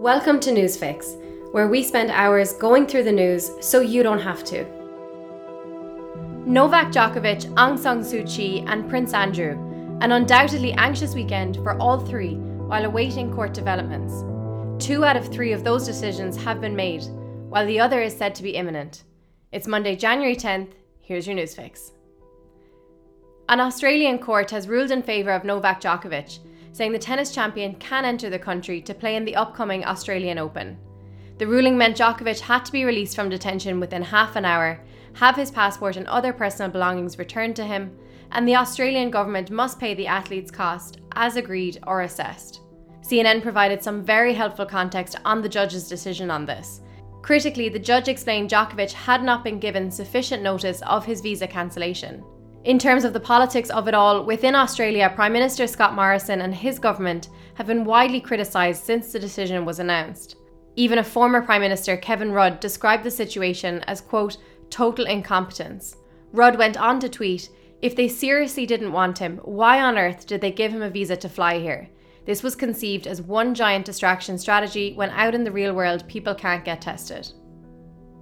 Welcome to Newsfix, where we spend hours going through the news so you don't have to. Novak Djokovic, Aung San Suu Kyi, and Prince Andrew, an undoubtedly anxious weekend for all three while awaiting court developments. Two out of three of those decisions have been made, while the other is said to be imminent. It's Monday, January 10th. Here's your Newsfix. An Australian court has ruled in favour of Novak Djokovic saying the tennis champion can enter the country to play in the upcoming Australian Open. The ruling meant Djokovic had to be released from detention within half an hour, have his passport and other personal belongings returned to him, and the Australian government must pay the athlete's cost as agreed or assessed. CNN provided some very helpful context on the judge's decision on this. Critically, the judge explained Djokovic had not been given sufficient notice of his visa cancellation. In terms of the politics of it all, within Australia, Prime Minister Scott Morrison and his government have been widely criticised since the decision was announced. Even a former Prime Minister, Kevin Rudd, described the situation as, quote, total incompetence. Rudd went on to tweet, if they seriously didn't want him, why on earth did they give him a visa to fly here? This was conceived as one giant distraction strategy when out in the real world people can't get tested.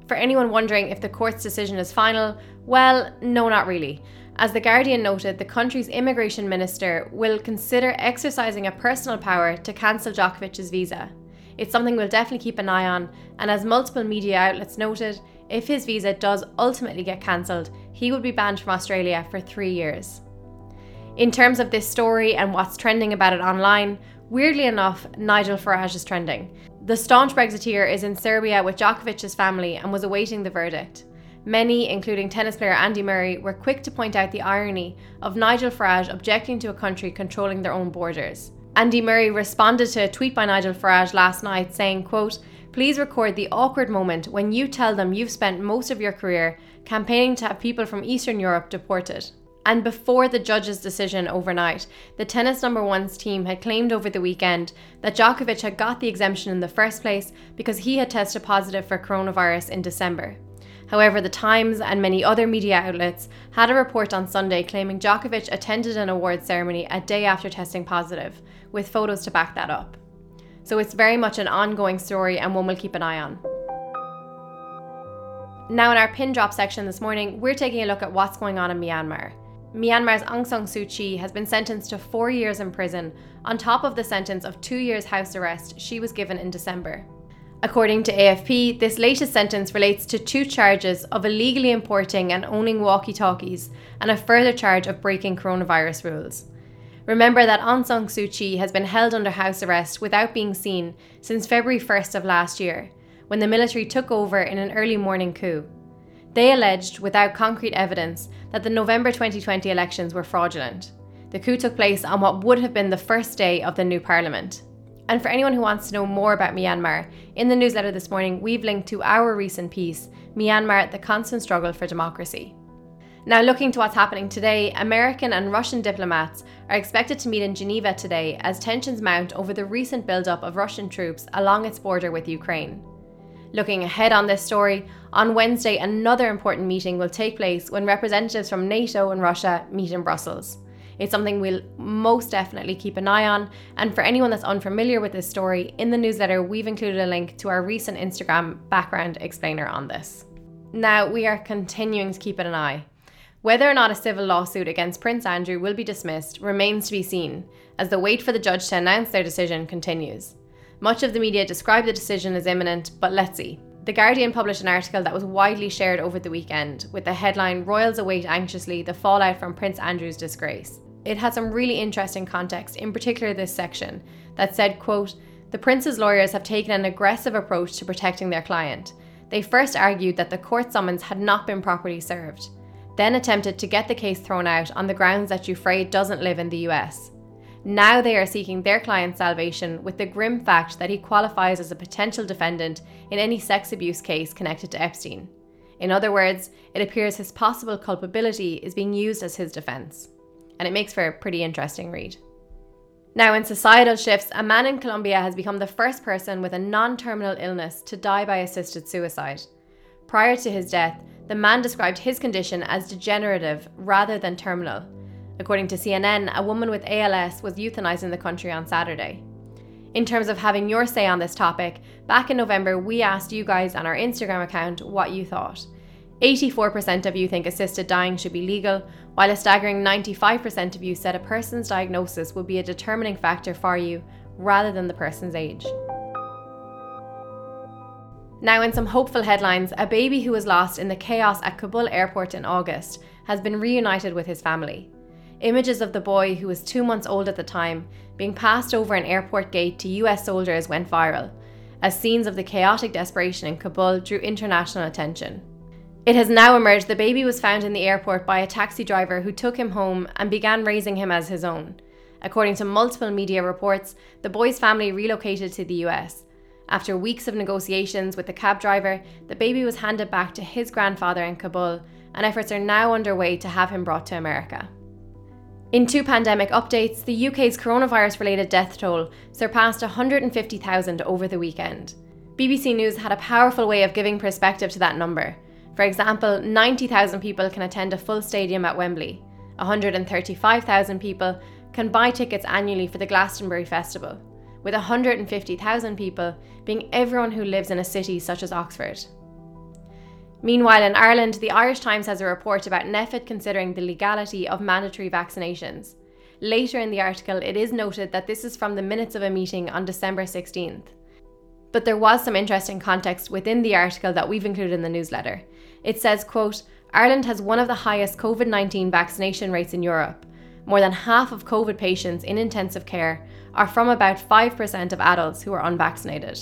For anyone wondering if the court's decision is final, well, no, not really. As The Guardian noted, the country's immigration minister will consider exercising a personal power to cancel Djokovic's visa. It's something we'll definitely keep an eye on, and as multiple media outlets noted, if his visa does ultimately get cancelled, he would be banned from Australia for three years. In terms of this story and what's trending about it online, weirdly enough, Nigel Farage is trending. The staunch Brexiteer is in Serbia with Djokovic's family and was awaiting the verdict. Many, including tennis player Andy Murray, were quick to point out the irony of Nigel Farage objecting to a country controlling their own borders. Andy Murray responded to a tweet by Nigel Farage last night saying, quote, Please record the awkward moment when you tell them you've spent most of your career campaigning to have people from Eastern Europe deported. And before the judge's decision overnight, the tennis number one's team had claimed over the weekend that Djokovic had got the exemption in the first place because he had tested positive for coronavirus in December. However, The Times and many other media outlets had a report on Sunday claiming Djokovic attended an awards ceremony a day after testing positive, with photos to back that up. So it's very much an ongoing story and one we'll keep an eye on. Now, in our pin drop section this morning, we're taking a look at what's going on in Myanmar. Myanmar's Aung San Suu Kyi has been sentenced to four years in prison, on top of the sentence of two years house arrest she was given in December. According to AFP, this latest sentence relates to two charges of illegally importing and owning walkie talkies and a further charge of breaking coronavirus rules. Remember that Aung San Suu Kyi has been held under house arrest without being seen since February 1st of last year, when the military took over in an early morning coup. They alleged, without concrete evidence, that the November 2020 elections were fraudulent. The coup took place on what would have been the first day of the new parliament. And for anyone who wants to know more about Myanmar, in the newsletter this morning, we've linked to our recent piece, Myanmar The Constant Struggle for Democracy. Now, looking to what's happening today, American and Russian diplomats are expected to meet in Geneva today as tensions mount over the recent buildup of Russian troops along its border with Ukraine. Looking ahead on this story, on Wednesday, another important meeting will take place when representatives from NATO and Russia meet in Brussels. It's something we'll most definitely keep an eye on. And for anyone that's unfamiliar with this story, in the newsletter, we've included a link to our recent Instagram background explainer on this. Now, we are continuing to keep an eye. Whether or not a civil lawsuit against Prince Andrew will be dismissed remains to be seen, as the wait for the judge to announce their decision continues. Much of the media describe the decision as imminent, but let's see. The Guardian published an article that was widely shared over the weekend with the headline Royals await anxiously the fallout from Prince Andrew's disgrace it had some really interesting context, in particular this section, that said, quote, the prince's lawyers have taken an aggressive approach to protecting their client. They first argued that the court summons had not been properly served, then attempted to get the case thrown out on the grounds that Giuffre doesn't live in the US. Now they are seeking their client's salvation with the grim fact that he qualifies as a potential defendant in any sex abuse case connected to Epstein. In other words, it appears his possible culpability is being used as his defence and it makes for a pretty interesting read. Now, in societal shifts, a man in Colombia has become the first person with a non terminal illness to die by assisted suicide. Prior to his death, the man described his condition as degenerative rather than terminal. According to CNN, a woman with ALS was euthanized in the country on Saturday. In terms of having your say on this topic, back in November we asked you guys on our Instagram account what you thought. 84% of you think assisted dying should be legal, while a staggering 95% of you said a person's diagnosis would be a determining factor for you rather than the person's age. Now, in some hopeful headlines, a baby who was lost in the chaos at Kabul airport in August has been reunited with his family. Images of the boy, who was two months old at the time, being passed over an airport gate to US soldiers went viral, as scenes of the chaotic desperation in Kabul drew international attention. It has now emerged the baby was found in the airport by a taxi driver who took him home and began raising him as his own. According to multiple media reports, the boy's family relocated to the US after weeks of negotiations with the cab driver, the baby was handed back to his grandfather in Kabul, and efforts are now underway to have him brought to America. In two pandemic updates, the UK's coronavirus related death toll surpassed 150,000 over the weekend. BBC News had a powerful way of giving perspective to that number. For example, 90,000 people can attend a full stadium at Wembley, 135,000 people can buy tickets annually for the Glastonbury Festival, with 150,000 people being everyone who lives in a city such as Oxford. Meanwhile, in Ireland, the Irish Times has a report about NPHET considering the legality of mandatory vaccinations. Later in the article, it is noted that this is from the minutes of a meeting on December 16th. But there was some interesting context within the article that we've included in the newsletter. It says, quote, Ireland has one of the highest COVID-19 vaccination rates in Europe. More than half of COVID patients in intensive care are from about 5% of adults who are unvaccinated.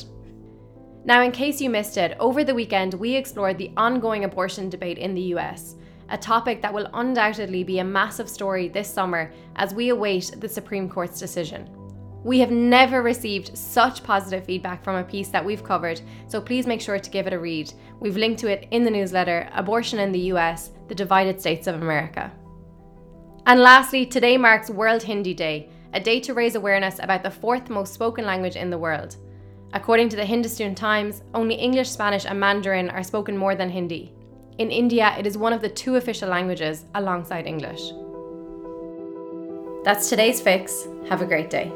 Now, in case you missed it, over the weekend we explored the ongoing abortion debate in the US, a topic that will undoubtedly be a massive story this summer as we await the Supreme Court's decision. We have never received such positive feedback from a piece that we've covered, so please make sure to give it a read. We've linked to it in the newsletter Abortion in the US The Divided States of America. And lastly, today marks World Hindi Day, a day to raise awareness about the fourth most spoken language in the world. According to the Hindustan Times, only English, Spanish, and Mandarin are spoken more than Hindi. In India, it is one of the two official languages alongside English. That's today's fix. Have a great day.